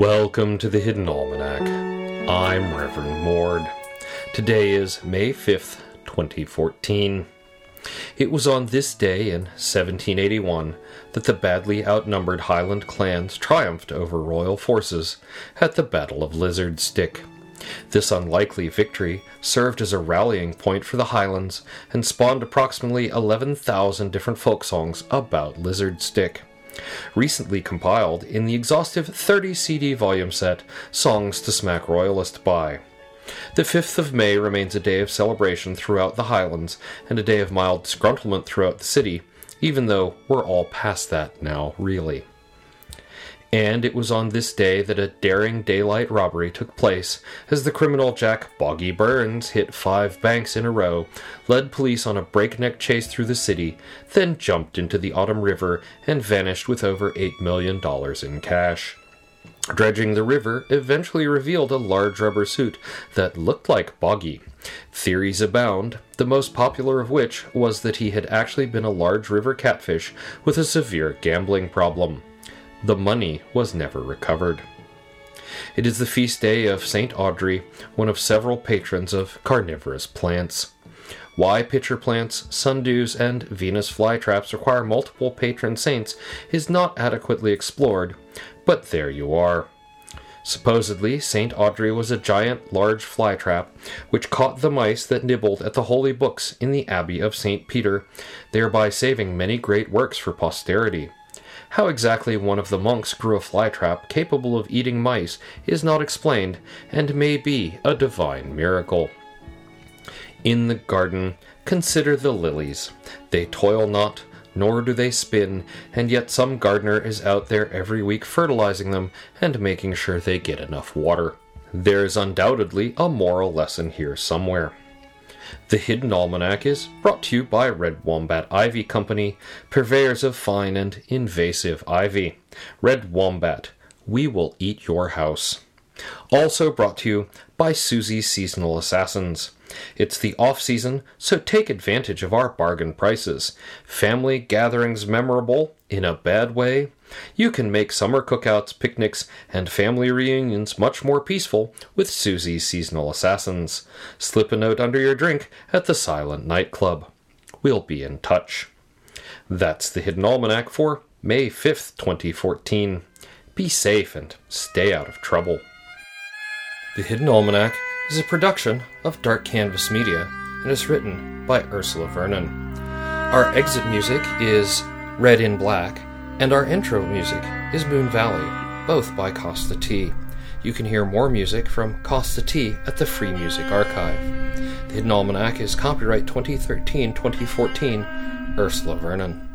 Welcome to the Hidden Almanac. I'm Reverend Mord. Today is May 5th, 2014. It was on this day in 1781 that the badly outnumbered Highland clans triumphed over royal forces at the Battle of Lizardstick. This unlikely victory served as a rallying point for the Highlands and spawned approximately 11,000 different folk songs about Lizardstick. Recently compiled in the exhaustive 30 CD volume set Songs to Smack Royalist by. The 5th of May remains a day of celebration throughout the Highlands and a day of mild disgruntlement throughout the city, even though we're all past that now, really. And it was on this day that a daring daylight robbery took place as the criminal Jack Boggy Burns hit five banks in a row, led police on a breakneck chase through the city, then jumped into the Autumn River and vanished with over $8 million in cash. Dredging the river eventually revealed a large rubber suit that looked like Boggy. Theories abound, the most popular of which was that he had actually been a large river catfish with a severe gambling problem. The money was never recovered. It is the feast day of St. Audrey, one of several patrons of carnivorous plants. Why pitcher plants, sundews, and Venus flytraps require multiple patron saints is not adequately explored, but there you are. Supposedly, St. Audrey was a giant, large flytrap which caught the mice that nibbled at the holy books in the Abbey of St. Peter, thereby saving many great works for posterity. How exactly one of the monks grew a flytrap capable of eating mice is not explained, and may be a divine miracle. In the garden, consider the lilies. They toil not, nor do they spin, and yet some gardener is out there every week fertilizing them and making sure they get enough water. There is undoubtedly a moral lesson here somewhere. The Hidden Almanac is brought to you by Red Wombat Ivy Company, purveyors of fine and invasive ivy. Red Wombat, we will eat your house. Also brought to you by Susie's Seasonal Assassins. It's the off season, so take advantage of our bargain prices. Family gatherings memorable in a bad way. You can make summer cookouts, picnics, and family reunions much more peaceful with Susie's Seasonal Assassins. Slip a note under your drink at the Silent Nightclub. We'll be in touch. That's the Hidden Almanac for May 5th, 2014. Be safe and stay out of trouble. The Hidden Almanac is a production of Dark Canvas Media and is written by Ursula Vernon. Our exit music is Red in Black, and our intro music is Moon Valley, both by Kosta T. You can hear more music from Kosta T at the Free Music Archive. The Hidden Almanac is copyright 2013 2014, Ursula Vernon.